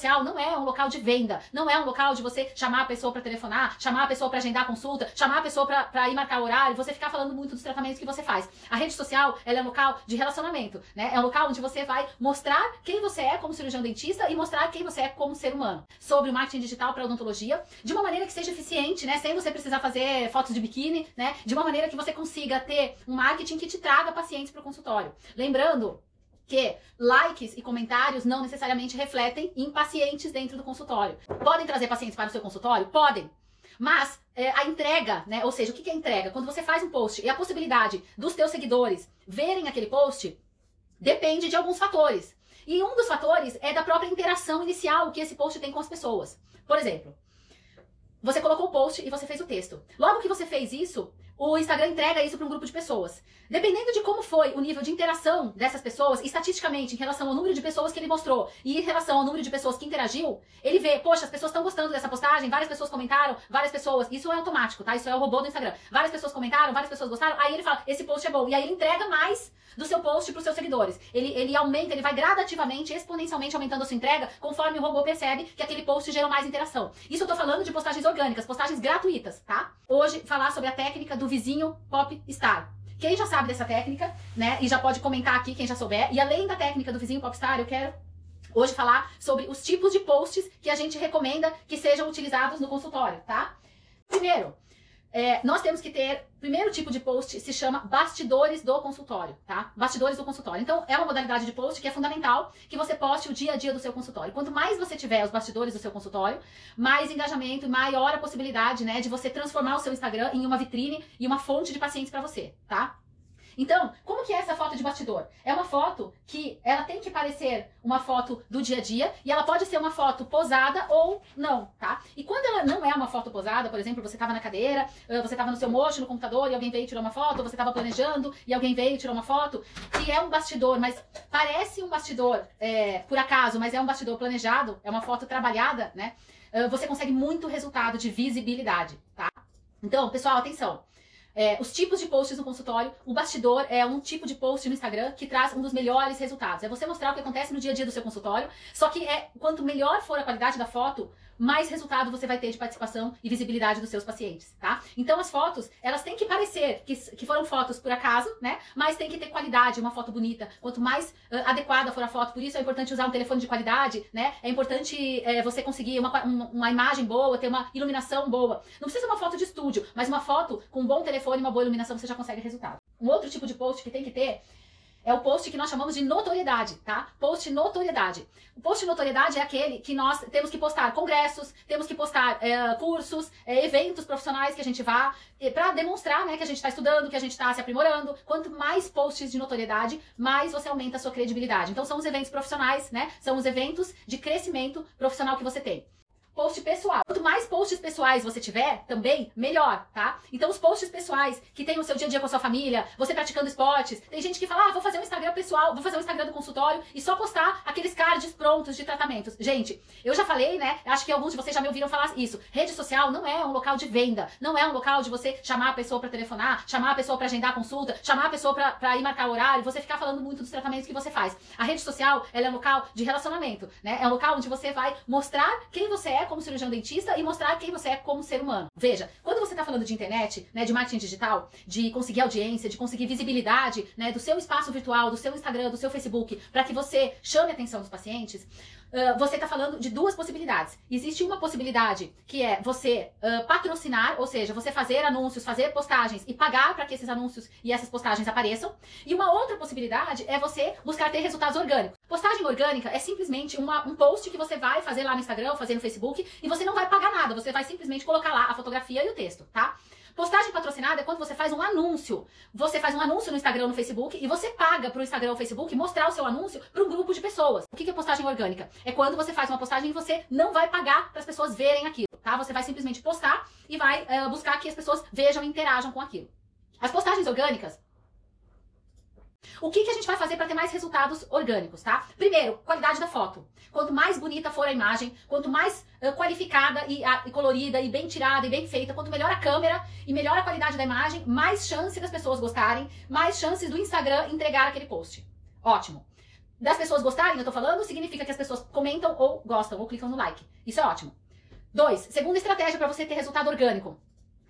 social não é um local de venda, não é um local de você chamar a pessoa para telefonar, chamar a pessoa para agendar consulta, chamar a pessoa para ir marcar horário, você ficar falando muito dos tratamentos que você faz. A rede social, ela é um local de relacionamento, né? É um local onde você vai mostrar quem você é como cirurgião dentista e mostrar quem você é como ser humano. Sobre o marketing digital para odontologia, de uma maneira que seja eficiente, né? Sem você precisar fazer fotos de biquíni, né? De uma maneira que você consiga ter um marketing que te traga pacientes para o consultório. Lembrando que likes e comentários não necessariamente refletem em pacientes dentro do consultório. Podem trazer pacientes para o seu consultório? Podem. Mas é, a entrega, né? Ou seja, o que é entrega? Quando você faz um post e a possibilidade dos teus seguidores verem aquele post, depende de alguns fatores. E um dos fatores é da própria interação inicial que esse post tem com as pessoas. Por exemplo, você colocou o post e você fez o texto. Logo que você fez isso, o Instagram entrega isso para um grupo de pessoas. Dependendo de como foi o nível de interação dessas pessoas, estatisticamente, em relação ao número de pessoas que ele mostrou e em relação ao número de pessoas que interagiu, ele vê, poxa, as pessoas estão gostando dessa postagem, várias pessoas comentaram, várias pessoas. Isso é automático, tá? Isso é o robô do Instagram. Várias pessoas comentaram, várias pessoas gostaram, aí ele fala, esse post é bom. E aí ele entrega mais do seu post para os seus seguidores. Ele, ele aumenta, ele vai gradativamente, exponencialmente aumentando a sua entrega, conforme o robô percebe que aquele post gerou mais interação. Isso eu tô falando de postagens orgânicas, postagens gratuitas, tá? Hoje, falar sobre a técnica do vizinho pop star. Quem já sabe dessa técnica, né? E já pode comentar aqui quem já souber. E além da técnica do vizinho popstar, eu quero hoje falar sobre os tipos de posts que a gente recomenda que sejam utilizados no consultório, tá? Primeiro, é, nós temos que ter, primeiro tipo de post se chama bastidores do consultório, tá? Bastidores do consultório. Então, é uma modalidade de post que é fundamental que você poste o dia a dia do seu consultório. Quanto mais você tiver os bastidores do seu consultório, mais engajamento e maior a possibilidade, né, de você transformar o seu Instagram em uma vitrine e uma fonte de pacientes para você, tá? Então, como que é essa foto de bastidor? É uma foto que ela tem que parecer uma foto do dia a dia e ela pode ser uma foto posada ou não, tá? E quando ela não é uma foto posada, por exemplo, você estava na cadeira, você estava no seu mocho no computador e alguém veio tirar uma foto, você estava planejando e alguém veio tirar uma foto, que é um bastidor, mas parece um bastidor é, por acaso, mas é um bastidor planejado, é uma foto trabalhada, né? Você consegue muito resultado de visibilidade, tá? Então, pessoal, atenção. É, os tipos de posts no consultório, o bastidor é um tipo de post no Instagram que traz um dos melhores resultados. É você mostrar o que acontece no dia a dia do seu consultório, só que é quanto melhor for a qualidade da foto, mais resultado você vai ter de participação e visibilidade dos seus pacientes, tá? Então as fotos, elas têm que parecer que, que foram fotos por acaso, né? Mas tem que ter qualidade, uma foto bonita. Quanto mais uh, adequada for a foto, por isso é importante usar um telefone de qualidade, né? É importante você conseguir uma, uma, uma, imagem boa, ter uma iluminação boa. Não precisa uma foto de estúdio, mas uma foto com um bom telefone uma boa iluminação você já consegue resultado. Um outro tipo de post que tem que ter é o post que nós chamamos de notoriedade, tá? Post notoriedade. O post notoriedade é aquele que nós temos que postar congressos, temos que postar é, cursos, é, eventos profissionais que a gente vá, para demonstrar né, que a gente está estudando, que a gente está se aprimorando. Quanto mais posts de notoriedade, mais você aumenta a sua credibilidade. Então são os eventos profissionais, né? São os eventos de crescimento profissional que você tem post pessoal. Quanto mais posts pessoais você tiver, também, melhor, tá? Então, os posts pessoais que tem o seu dia a dia com a sua família, você praticando esportes. Tem gente que fala, ah, vou fazer um Instagram pessoal, vou fazer um Instagram do consultório e só postar aqueles cards prontos de tratamentos. Gente, eu já falei, né? Acho que alguns de vocês já me ouviram falar isso. Rede social não é um local de venda, não é um local de você chamar a pessoa para telefonar, chamar a pessoa para agendar consulta, chamar a pessoa para ir marcar horário, você ficar falando muito dos tratamentos que você faz. A rede social, ela é um local de relacionamento, né? É um local onde você vai mostrar quem você é como cirurgião dentista e mostrar quem você é como ser humano. Veja, quando você está falando de internet, né, de marketing digital, de conseguir audiência, de conseguir visibilidade, né, do seu espaço virtual, do seu Instagram, do seu Facebook, para que você chame a atenção dos pacientes, Uh, você está falando de duas possibilidades. Existe uma possibilidade que é você uh, patrocinar, ou seja, você fazer anúncios, fazer postagens e pagar para que esses anúncios e essas postagens apareçam. E uma outra possibilidade é você buscar ter resultados orgânicos. Postagem orgânica é simplesmente uma, um post que você vai fazer lá no Instagram, fazer no Facebook e você não vai pagar nada. Você vai simplesmente colocar lá a fotografia e o texto, tá? Postagem patrocinada é quando você faz um anúncio. Você faz um anúncio no Instagram ou no Facebook e você paga pro Instagram ou Facebook mostrar o seu anúncio para um grupo de pessoas. O que é postagem orgânica? É quando você faz uma postagem e você não vai pagar para as pessoas verem aquilo, tá? Você vai simplesmente postar e vai uh, buscar que as pessoas vejam e interajam com aquilo. As postagens orgânicas o que, que a gente vai fazer para ter mais resultados orgânicos, tá? Primeiro, qualidade da foto. Quanto mais bonita for a imagem, quanto mais uh, qualificada e, a, e, colorida e bem tirada e bem feita, quanto melhor a câmera e melhor a qualidade da imagem, mais chance das pessoas gostarem, mais chances do Instagram entregar aquele post. Ótimo. das pessoas gostarem, eu tô falando, significa que as pessoas comentam ou gostam ou clicam no like. Isso é ótimo. Dois, segunda estratégia para você ter resultado orgânico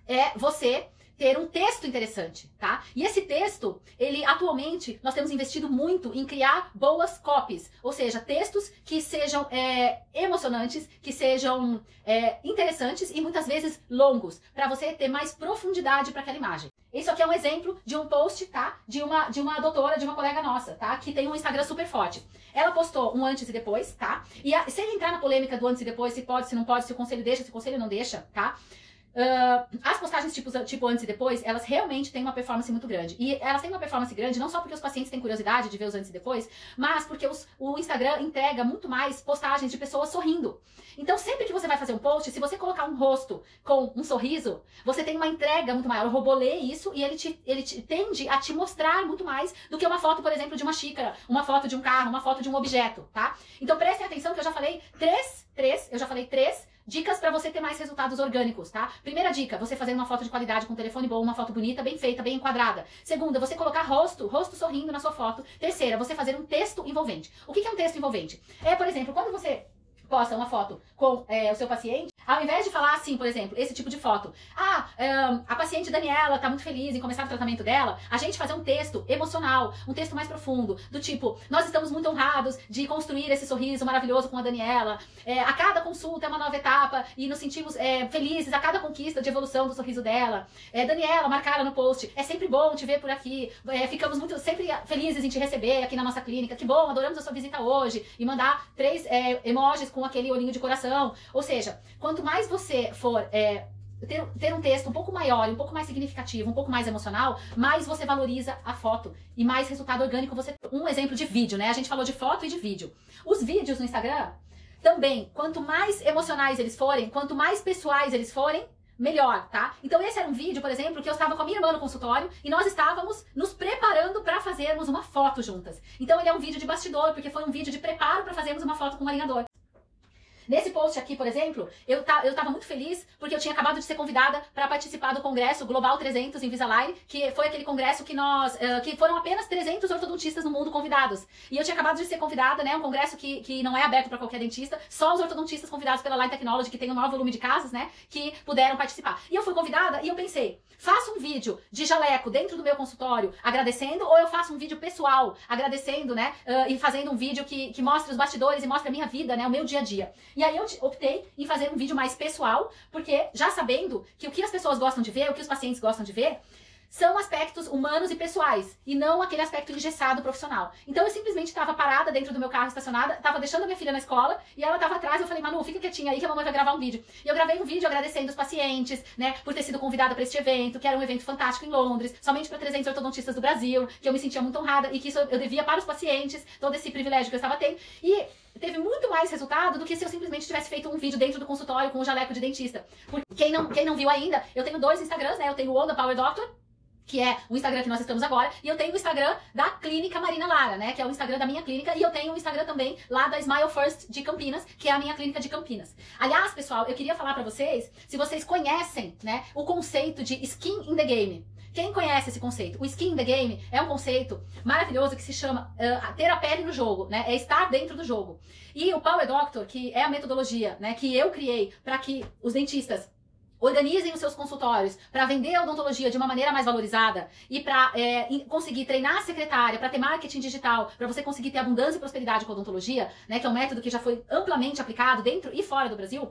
é você ter um texto interessante, tá? E esse texto, ele atualmente nós temos investido muito em criar boas copies, ou seja, textos que sejam é, emocionantes, que sejam é, interessantes e muitas vezes longos, para você ter mais profundidade para aquela imagem. Isso aqui é um exemplo de um post, tá? De uma, de uma doutora, de uma colega nossa, tá? Que tem um Instagram super forte. Ela postou um antes e depois, tá? E a, sem entrar na polêmica do antes e depois, se pode, se não pode, se o conselho deixa, se o conselho não deixa, tá? Uh, as postagens tipo, tipo antes e depois, elas realmente têm uma performance muito grande. E elas têm uma performance grande não só porque os pacientes têm curiosidade de ver os antes e depois, mas porque os, o Instagram entrega muito mais postagens de pessoas sorrindo. Então, sempre que você vai fazer um post, se você colocar um rosto com um sorriso, você tem uma entrega muito maior. O robô lê isso e ele, te, ele te, tende a te mostrar muito mais do que uma foto, por exemplo, de uma xícara, uma foto de um carro, uma foto de um objeto, tá? Então, prestem atenção que eu já falei três, três, eu já falei três Dicas para você ter mais resultados orgânicos, tá? Primeira dica, você fazer uma foto de qualidade com telefone bom, uma foto bonita, bem feita, bem enquadrada. Segunda, você colocar rosto, rosto sorrindo na sua foto. Terceira, você fazer um texto envolvente. O que é um texto envolvente? É, por exemplo, quando você posta uma foto com é, o seu paciente, ao invés de falar assim, por exemplo, esse tipo de foto, ah, um, a paciente Daniela tá muito feliz em começar o tratamento dela, a gente fazer um texto emocional, um texto mais profundo, do tipo, nós estamos muito honrados de construir esse sorriso maravilhoso com a Daniela, é, a cada consulta é uma nova etapa e nos sentimos é, felizes a cada conquista de evolução do sorriso dela. É, Daniela, marcara no post, é sempre bom te ver por aqui, é, ficamos muito sempre felizes em te receber aqui na nossa clínica, que bom, adoramos a sua visita hoje, e mandar três é, emojis com aquele olhinho de coração. Ou seja, quanto mais você for é, ter, ter, um texto um pouco maior, um pouco mais significativo, um pouco mais emocional, mais você valoriza a foto e mais resultado orgânico você. Um exemplo de vídeo, né? A gente falou de foto e de vídeo. Os vídeos no Instagram também, quanto mais emocionais eles forem, quanto mais pessoais eles forem, melhor, tá? Então esse era um vídeo, por exemplo, que eu estava com a minha irmã no consultório e nós estávamos nos preparando para fazermos uma foto juntas. Então ele é um vídeo de bastidor, porque foi um vídeo de preparo para fazermos uma foto com um alinhador. Nesse post aqui, por exemplo, eu, tá, eu tava muito feliz porque eu tinha acabado de ser convidada para participar do congresso Global 300 Invisalign, que foi aquele congresso que nós, uh, que foram apenas 300 ortodontistas no mundo convidados. E eu tinha acabado de ser convidada, né, um congresso que, que não é aberto para qualquer dentista, só os ortodontistas convidados pela Line Technology, que tem um maior volume de casos, né, que puderam participar. E eu fui convidada e eu pensei, faço um vídeo de jaleco dentro do meu consultório agradecendo ou eu faço um vídeo pessoal agradecendo, né, uh, e fazendo um vídeo que, que mostra os bastidores e mostra a minha vida, né, o meu dia a dia. E aí eu optei em fazer um vídeo mais pessoal, porque já sabendo que o que as pessoas gostam de ver, o que os pacientes gostam de ver, são aspectos humanos e pessoais, e não aquele aspecto engessado profissional. Então eu simplesmente estava parada dentro do meu carro estacionada, estava deixando a minha filha na escola, e ela estava atrás, eu falei, Manu, fica quietinha aí que a mamãe vai gravar um vídeo. E eu gravei um vídeo agradecendo os pacientes, né, por ter sido convidada para este evento, que era um evento fantástico em Londres, somente para 300 ortodontistas do Brasil, que eu me sentia muito honrada e que isso eu devia para os pacientes, todo esse privilégio que eu estava tendo. E teve muito mais resultado do que se eu simplesmente tivesse feito um vídeo dentro do consultório com um jaleco de dentista. Porque quem não, quem não viu ainda, eu tenho dois Instagrams, né? Eu tenho o Onda Power Doctor, que é o Instagram que nós estamos agora, e eu tenho o Instagram da Clínica Marina Lara, né, que é o Instagram da minha clínica, e eu tenho o Instagram também lá da Smile First de Campinas, que é a minha clínica de Campinas. Aliás, pessoal, eu queria falar para vocês, se vocês conhecem, né, o conceito de skin in the game. Quem conhece esse conceito? O skin in the game é um conceito maravilhoso que se chama uh, ter a pele no jogo, né? É estar dentro do jogo. E o Power Doctor, que é a metodologia, né, que eu criei para que os dentistas organizem os seus consultórios para vender a odontologia de uma maneira mais valorizada e para é, conseguir treinar a secretária, para ter marketing digital, para você conseguir ter abundância e prosperidade com a odontologia, né, que é um método que já foi amplamente aplicado dentro e fora do Brasil.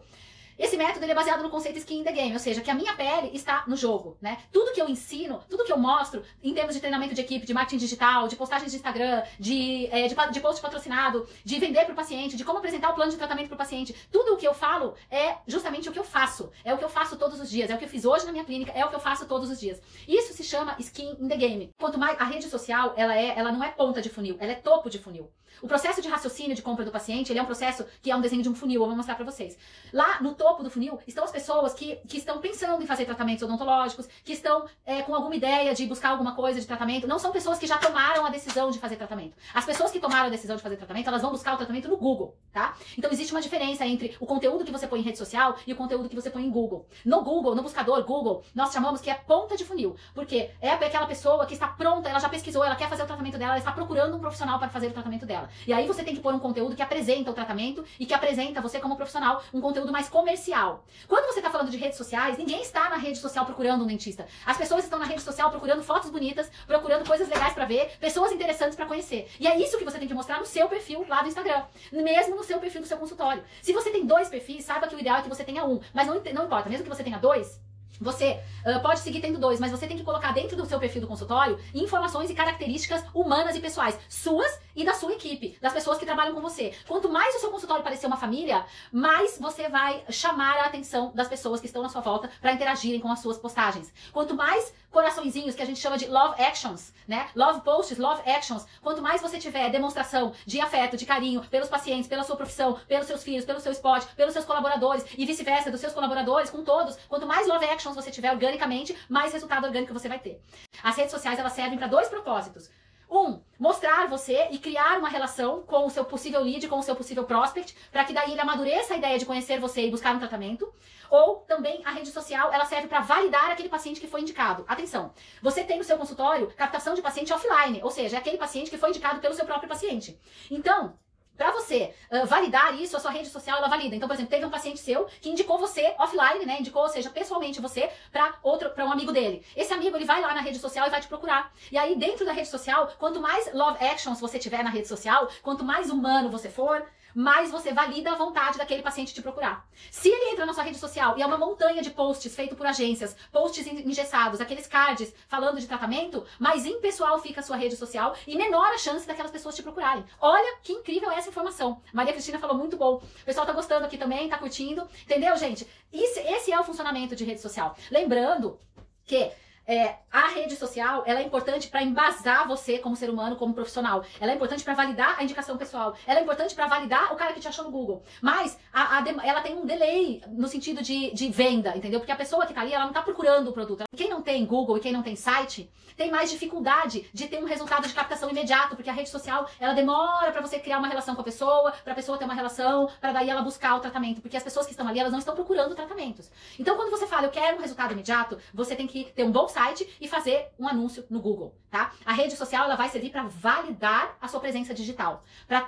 Esse método ele é baseado no conceito skin in the game, ou seja, que a minha pele está no jogo, né? Tudo que eu ensino, tudo que eu mostro em termos de treinamento de equipe, de marketing digital, de postagens de Instagram, de, é, de, de post patrocinado, de vender para o paciente, de como apresentar o plano de tratamento para o paciente, tudo o que eu falo é justamente o que eu faço. É o que eu faço todos os dias, é o que eu fiz hoje na minha clínica, é o que eu faço todos os dias. Isso se chama skin in the game. Quanto mais a rede social, ela é, ela não é ponta de funil, ela é topo de funil. O processo de raciocínio de compra do paciente, ele é um processo que é um desenho de um funil, eu vou mostrar para vocês. Lá no topo do funil estão as pessoas que, que estão pensando em fazer tratamentos odontológicos, que estão é, com alguma ideia de buscar alguma coisa de tratamento. Não são pessoas que já tomaram a decisão de fazer tratamento. As pessoas que tomaram a decisão de fazer tratamento, elas vão buscar o tratamento no Google, tá? Então existe uma diferença entre o conteúdo que você põe em rede social e o conteúdo que você põe em Google. No Google, no buscador Google, nós chamamos que é ponta de funil, porque é aquela pessoa que está pronta, ela já pesquisou, ela quer fazer o tratamento dela, ela está procurando um profissional para fazer o tratamento dela. E aí você tem que pôr um conteúdo que apresenta o tratamento e que apresenta você como profissional, um conteúdo mais comercial. Quando você está falando de redes sociais, ninguém está na rede social procurando um dentista. As pessoas estão na rede social procurando fotos bonitas, procurando coisas legais para ver, pessoas interessantes para conhecer. E é isso que você tem que mostrar no seu perfil lá do Instagram, mesmo no seu perfil do seu consultório. Se você tem dois perfis, saiba que o ideal é que você tenha um, mas não, não importa, mesmo que você tenha dois, você uh, pode seguir tendo dois, mas você tem que colocar dentro do seu perfil do consultório informações e características humanas e pessoais, suas e da sua equipe, das pessoas que trabalham com você. Quanto mais o seu consultório parecer uma família, mais você vai chamar a atenção das pessoas que estão na sua volta para interagirem com as suas postagens. Quanto mais coraçõezinhos, que a gente chama de love actions, né? Love posts, love actions. Quanto mais você tiver demonstração de afeto, de carinho pelos pacientes, pela sua profissão, pelos seus filhos, pelo seu spot, pelos seus colaboradores e vice-versa, dos seus colaboradores com todos, quanto mais love actions você tiver organicamente, mais resultado orgânico você vai ter. As redes sociais elas servem para dois propósitos. Um, mostrar você e criar uma relação com o seu possível lead, com o seu possível prospect, para que daí ele amadureça a ideia de conhecer você e buscar um tratamento. Ou também a rede social, ela serve para validar aquele paciente que foi indicado. Atenção, você tem no seu consultório captação de paciente offline, ou seja, é aquele paciente que foi indicado pelo seu próprio paciente. Então, para você uh, validar isso, a sua rede social ela valida. Então, por exemplo, teve um paciente seu que indicou você offline, né? Indicou, ou seja, pessoalmente você para outro, para um amigo dele. Esse amigo ele vai lá na rede social e vai te procurar. E aí dentro da rede social, quanto mais love actions você tiver na rede social, quanto mais humano você for, mais você valida a vontade daquele paciente te procurar. Se ele entra na sua rede social e é uma montanha de posts feito por agências, posts engessados, aqueles cards falando de tratamento, mais impessoal fica a sua rede social e menor a chance daquelas pessoas te procurarem. Olha que incrível essa informação. Maria Cristina falou muito bom. O pessoal tá gostando aqui também, tá curtindo. Entendeu, gente? esse é o funcionamento de rede social. Lembrando que é, a rede social ela é importante para embasar você como ser humano, como profissional. Ela é importante para validar a indicação pessoal. Ela é importante para validar o cara que te achou no Google. Mas a, a, ela tem um delay no sentido de, de venda, entendeu? Porque a pessoa que está ali, ela não está procurando o produto. Quem não tem Google e quem não tem site tem mais dificuldade de ter um resultado de captação imediato, porque a rede social ela demora para você criar uma relação com a pessoa, para a pessoa ter uma relação, para daí ela buscar o tratamento, porque as pessoas que estão ali elas não estão procurando tratamentos. Então quando você fala eu quero um resultado imediato, você tem que ter um bom site e fazer um anúncio no Google, tá? A rede social ela vai servir para validar a sua presença digital, para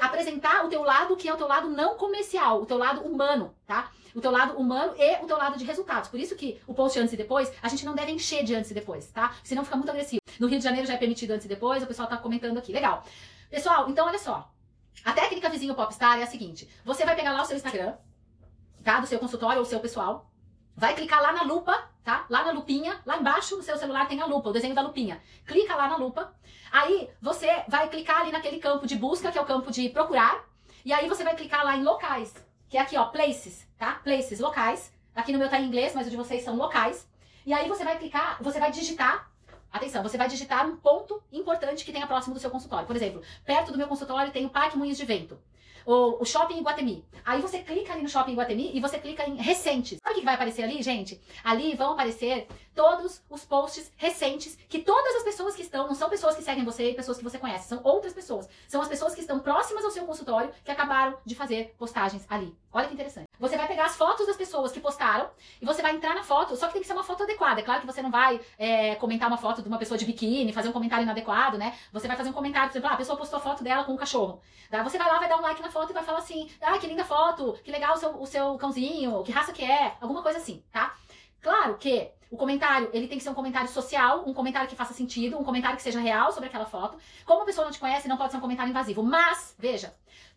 apresentar o teu lado que é o teu lado não comercial, o teu lado humano, tá? o teu lado humano e o teu lado de resultados. Por isso que o post antes e depois, a gente não deve encher de antes e depois, tá? Senão fica muito agressivo. No Rio de Janeiro já é permitido antes e depois, o pessoal tá comentando aqui. Legal. Pessoal, então olha só. A técnica vizinho popstar é a seguinte: você vai pegar lá o seu Instagram, tá? Do seu consultório ou seu pessoal. Vai clicar lá na lupa, tá? Lá na lupinha, lá embaixo no seu celular tem a lupa, o desenho da lupinha. Clica lá na lupa. Aí você vai clicar ali naquele campo de busca, que é o campo de procurar. E aí você vai clicar lá em locais, que é aqui, ó, places tá? Places, locais. Aqui no meu tá em inglês, mas o de vocês são locais. E aí você vai clicar, você vai digitar Atenção, você vai digitar um ponto importante que tenha próximo do seu consultório. Por exemplo, perto do meu consultório tem o Parque Moinhos de Vento. Ou o Shopping Iguatemi. Aí você clica ali no Shopping Iguatemi e você clica em recentes. Sabe o que vai aparecer ali, gente? Ali vão aparecer todos os posts recentes que todas as pessoas que estão, não são pessoas que seguem você e pessoas que você conhece, são outras pessoas. São as pessoas que estão próximas ao seu consultório que acabaram de fazer postagens ali. Olha que interessante. Você vai pegar as fotos das pessoas que postaram e você vai entrar na foto, só que tem que ser uma foto adequada. É claro que você não vai é, comentar uma foto de uma pessoa de biquíni, fazer um comentário inadequado, né? Você vai fazer um comentário, por exemplo, ah, a pessoa postou a foto dela com um cachorro. Daí você vai lá, vai dar um like na foto e vai falar assim, ah, que linda foto, que legal o seu, o seu cãozinho, que raça que é, alguma coisa assim, tá? Claro que o comentário, ele tem que ser um comentário social, um comentário que faça sentido, um comentário que seja real sobre aquela foto. Como a pessoa não te conhece, não pode ser um comentário invasivo. Mas, veja,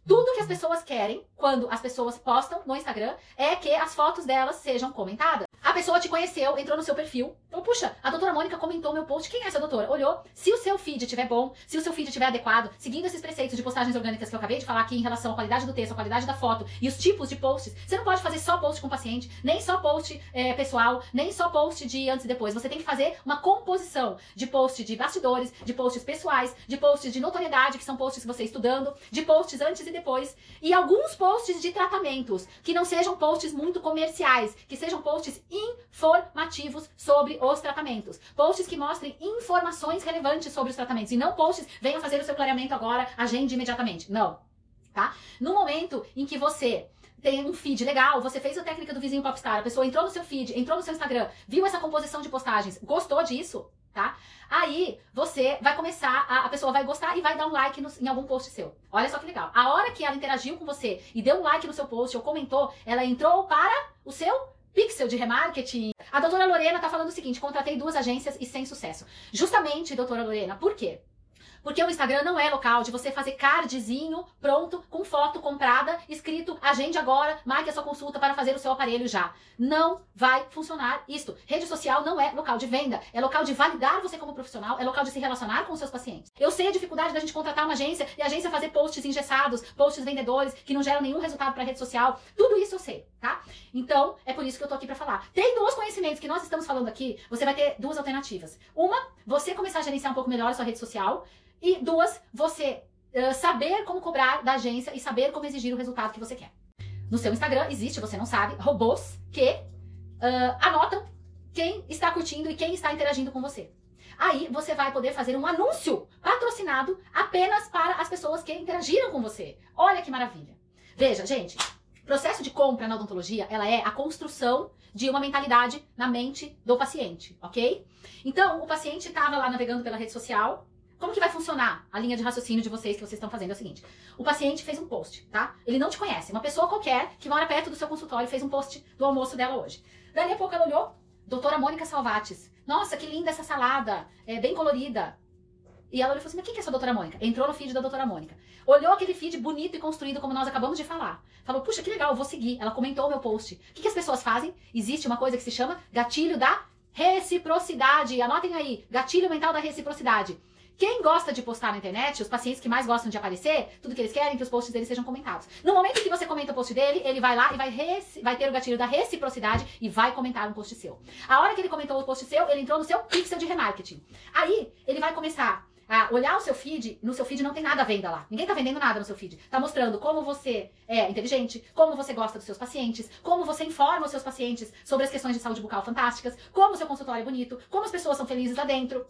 tudo que as pessoas querem, quando as pessoas postam no Instagram, é que as fotos delas sejam comentadas. A pessoa te conheceu, entrou no seu perfil, falou, puxa, a doutora Mônica comentou meu post, quem é essa doutora? Olhou, se o seu feed estiver bom, se o seu feed estiver adequado, seguindo esses preceitos de postagens orgânicas que eu acabei de falar aqui em relação à qualidade do texto, à qualidade da foto e os tipos de posts, você não pode fazer só post com paciente, nem só post é, pessoal, nem só post de antes e depois. Você tem que fazer uma composição de post de bastidores, de posts pessoais, de posts de notoriedade, que são posts que você estudando, de posts antes e depois, e alguns posts de tratamentos, que não sejam posts muito comerciais, que sejam posts informativos sobre os tratamentos. Posts que mostrem informações relevantes sobre os tratamentos, e não posts, venham fazer o seu clareamento agora, agende imediatamente. Não. Tá? No momento em que você tem um feed legal, você fez a técnica do vizinho popstar, a pessoa entrou no seu feed, entrou no seu Instagram, viu essa composição de postagens, gostou disso? Tá? Aí você vai começar, a, a pessoa vai gostar e vai dar um like no, em algum post seu. Olha só que legal. A hora que ela interagiu com você e deu um like no seu post ou comentou, ela entrou para o seu pixel de remarketing. A doutora Lorena tá falando o seguinte: contratei duas agências e sem sucesso. Justamente, doutora Lorena, por quê? Porque o Instagram não é local de você fazer cardzinho pronto, com foto comprada, escrito agende agora, marque a sua consulta para fazer o seu aparelho já. Não vai funcionar isto. Rede social não é local de venda, é local de validar você como profissional, é local de se relacionar com os seus pacientes. Eu sei a dificuldade da gente contratar uma agência e a agência fazer posts engessados, posts vendedores que não geram nenhum resultado para rede social. Tudo isso eu sei, tá? Então, é por isso que eu tô aqui para falar. Tendo os conhecimentos que nós estamos falando aqui, você vai ter duas alternativas. Uma, você começar a gerenciar um pouco melhor a sua rede social, e duas, você uh, saber como cobrar da agência e saber como exigir o resultado que você quer. No seu Instagram existe, você não sabe, robôs que uh, anotam quem está curtindo e quem está interagindo com você. Aí você vai poder fazer um anúncio patrocinado apenas para as pessoas que interagiram com você. Olha que maravilha. Veja, gente, processo de compra na odontologia, ela é a construção de uma mentalidade na mente do paciente, ok? Então, o paciente estava lá navegando pela rede social, como que vai funcionar a linha de raciocínio de vocês que vocês estão fazendo? É o seguinte: o paciente fez um post, tá? Ele não te conhece, uma pessoa qualquer que mora perto do seu consultório fez um post do almoço dela hoje. Dali a pouco ela olhou, doutora Mônica Salvates. Nossa, que linda essa salada, é bem colorida. E ela olhou e falou assim: Mas quem que é essa doutora Mônica? Entrou no feed da doutora Mônica. Olhou aquele feed bonito e construído, como nós acabamos de falar. Falou: Puxa, que legal, vou seguir. Ela comentou o meu post. O que, que as pessoas fazem? Existe uma coisa que se chama gatilho da reciprocidade. Anotem aí: gatilho mental da reciprocidade. Quem gosta de postar na internet, os pacientes que mais gostam de aparecer, tudo que eles querem é que os posts deles sejam comentados. No momento que você comenta o post dele, ele vai lá e vai, vai ter o gatilho da reciprocidade e vai comentar um post seu. A hora que ele comentou o post seu, ele entrou no seu pixel de remarketing. Aí, ele vai começar a olhar o seu feed, no seu feed não tem nada à venda lá. Ninguém tá vendendo nada no seu feed. Tá mostrando como você é inteligente, como você gosta dos seus pacientes, como você informa os seus pacientes sobre as questões de saúde bucal fantásticas, como o seu consultório é bonito, como as pessoas são felizes lá dentro.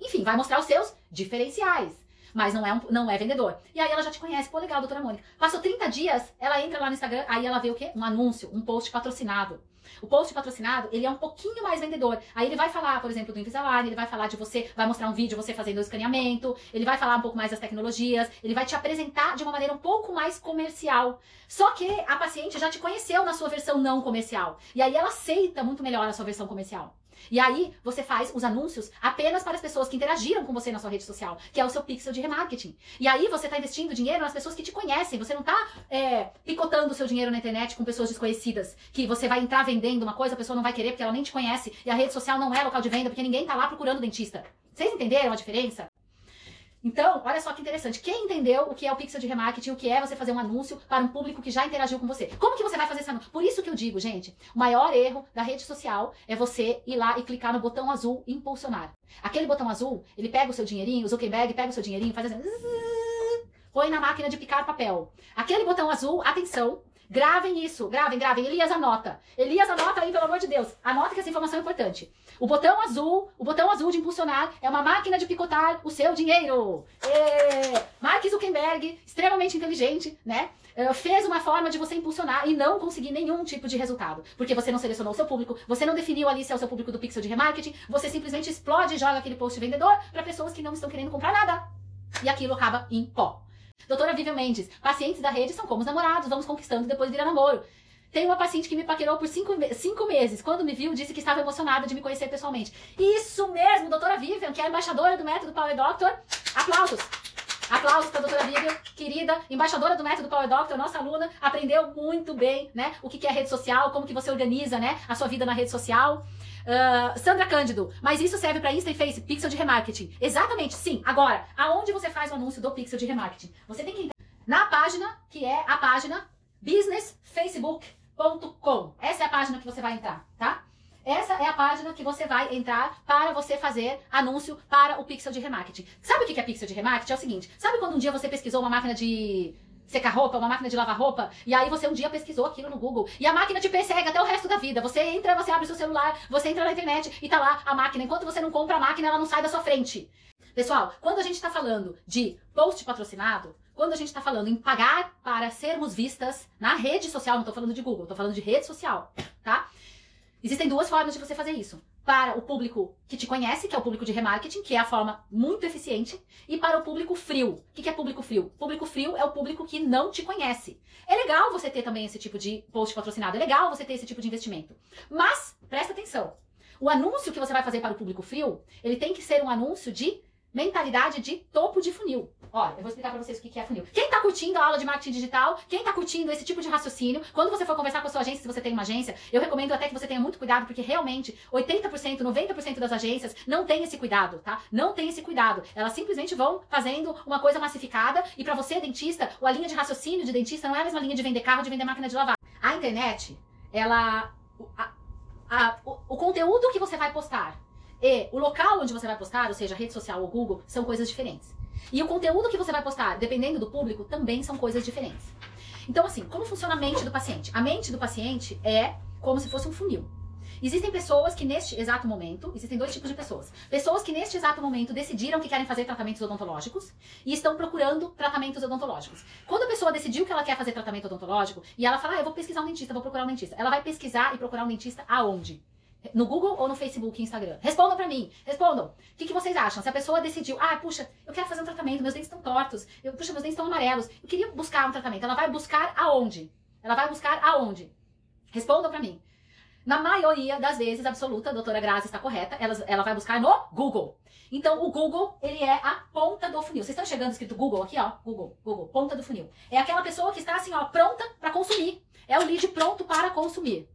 Enfim, vai mostrar os seus diferenciais. Mas não é, um, não é vendedor. E aí ela já te conhece, pô, legal, doutora Mônica. Passou 30 dias, ela entra lá no Instagram, aí ela vê o quê? Um anúncio, um post patrocinado. O post patrocinado, ele é um pouquinho mais vendedor. Aí ele vai falar, por exemplo, do Invisalign, ele vai falar de você, vai mostrar um vídeo você fazendo o escaneamento, ele vai falar um pouco mais das tecnologias, ele vai te apresentar de uma maneira um pouco mais comercial. Só que a paciente já te conheceu na sua versão não comercial. E aí ela aceita muito melhor a sua versão comercial. E aí você faz os anúncios apenas para as pessoas que interagiram com você na sua rede social, que é o seu pixel de remarketing. E aí você está investindo dinheiro nas pessoas que te conhecem. Você não está é, picotando o seu dinheiro na internet com pessoas desconhecidas, que você vai entrar vendendo uma coisa, a pessoa não vai querer porque ela nem te conhece. E a rede social não é local de venda porque ninguém está lá procurando dentista. Vocês entenderam a diferença? Então, olha só que interessante. Quem entendeu o que é o pixel de remarketing, o que é você fazer um anúncio para um público que já interagiu com você? Como que você vai fazer esse anúncio? Por isso que eu digo, gente, o maior erro da rede social é você ir lá e clicar no botão azul impulsionar. Aquele botão azul, ele pega o seu dinheirinho, o Zuckerberg pega o seu dinheirinho, faz assim, põe na máquina de picar papel. Aquele botão azul, atenção, Gravem isso, gravem, gravem. Elias anota. Elias anota aí, pelo amor de Deus. Anota que essa informação é importante. O botão azul, o botão azul de impulsionar é uma máquina de picotar o seu dinheiro. E... Mark Zuckerberg, extremamente inteligente, né? Fez uma forma de você impulsionar e não conseguir nenhum tipo de resultado. Porque você não selecionou o seu público, você não definiu ali se é o seu público do pixel de remarketing, você simplesmente explode e joga aquele post vendedor para pessoas que não estão querendo comprar nada. E aquilo acaba em pó. Doutora Vivian Mendes, pacientes da rede são como os namorados, vamos conquistando e depois vira namoro. Tem uma paciente que me paquerou por cinco, cinco meses. Quando me viu, disse que estava emocionada de me conhecer pessoalmente. Isso mesmo, doutora Vivian, que é embaixadora do método Power Doctor. Aplausos! Aplausos para a doutora Vivian, querida, embaixadora do método Power Doctor, nossa aluna, aprendeu muito bem, né? O que é rede social, como que você organiza, né? A sua vida na rede social. Uh, Sandra Cândido, mas isso serve para Insta e Face, pixel de remarketing. Exatamente, sim. Agora, aonde você faz o anúncio do pixel de remarketing? Você tem que entrar na página, que é a página businessfacebook.com. Essa é a página que você vai entrar, tá? Essa é a página que você vai entrar para você fazer anúncio para o pixel de remarketing. Sabe o que é pixel de remarketing? É o seguinte, sabe quando um dia você pesquisou uma máquina de secar roupa, uma máquina de lavar roupa, e aí você um dia pesquisou aquilo no Google, e a máquina te persegue até o resto da vida. Você entra, você abre seu celular, você entra na internet e tá lá a máquina. Enquanto você não compra a máquina, ela não sai da sua frente. Pessoal, quando a gente está falando de post patrocinado, quando a gente está falando em pagar para sermos vistas na rede social, não estou falando de Google, estou falando de rede social, tá? Existem duas formas de você fazer isso. Para o público que te conhece, que é o público de remarketing, que é a forma muito eficiente, e para o público frio. O que é público frio? Público frio é o público que não te conhece. É legal você ter também esse tipo de post patrocinado, é legal você ter esse tipo de investimento. Mas, presta atenção, o anúncio que você vai fazer para o público frio, ele tem que ser um anúncio de mentalidade de topo de funil. Olha, eu vou explicar para vocês o que é funil. Quem tá curtindo a aula de marketing digital, quem tá curtindo esse tipo de raciocínio, quando você for conversar com a sua agência, se você tem uma agência, eu recomendo até que você tenha muito cuidado, porque realmente 80%, 90% das agências não tem esse cuidado, tá? Não tem esse cuidado. Elas simplesmente vão fazendo uma coisa massificada e para você, dentista, a linha de raciocínio de dentista não é a mesma linha de vender carro, de vender máquina de lavar. A internet, ela... A, a, o, o conteúdo que você vai postar e o local onde você vai postar, ou seja, rede social ou Google, são coisas diferentes. E o conteúdo que você vai postar, dependendo do público, também são coisas diferentes. Então, assim, como funciona a mente do paciente? A mente do paciente é como se fosse um funil. Existem pessoas que neste exato momento, existem dois tipos de pessoas. Pessoas que neste exato momento decidiram que querem fazer tratamentos odontológicos e estão procurando tratamentos odontológicos. Quando a pessoa decidiu que ela quer fazer tratamento odontológico e ela fala, ah, eu vou pesquisar um dentista, vou procurar um dentista. Ela vai pesquisar e procurar um dentista aonde? No Google ou no Facebook e Instagram? Respondam pra mim. Respondam. O que, que, vocês acham? Se a pessoa decidiu, ah, puxa, eu quero fazer um tratamento, meus dentes estão tortos, eu, puxa, meus dentes estão amarelos, eu queria buscar um tratamento. Ela vai buscar aonde? Ela vai buscar aonde? Respondam pra mim. Na maioria das vezes, absoluta, a doutora Grazi está correta, ela, ela vai buscar no Google. Então, o Google, ele é a ponta do funil. Vocês estão chegando escrito Google aqui, ó? Google, Google, ponta do funil. É aquela pessoa que está assim, ó, pronta para consumir. É o lead pronto para consumir.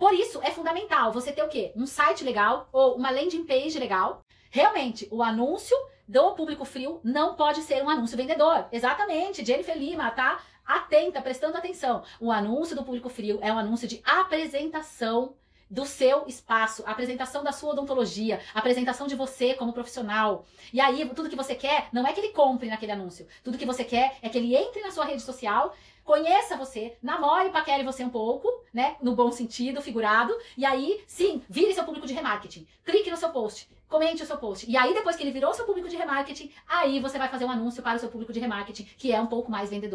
Por isso, é fundamental você ter o quê? Um site legal ou uma landing page legal. Realmente, o anúncio do público frio não pode ser um anúncio vendedor. Exatamente, Jennifer Lima, tá? Atenta, prestando atenção. O anúncio do público frio é um anúncio de apresentação do seu espaço, apresentação da sua odontologia, apresentação de você como profissional. E aí, tudo que você quer não é que ele compre naquele anúncio. Tudo que você quer é que ele entre na sua rede social, conheça você, namore paquere você um pouco, né? No bom sentido, figurado. E aí, sim, vire seu público de remarketing. Clique no seu post, comente o seu post. E aí, depois que ele virou seu público de remarketing, aí você vai fazer um anúncio para o seu público de remarketing, que é um pouco mais vendedor.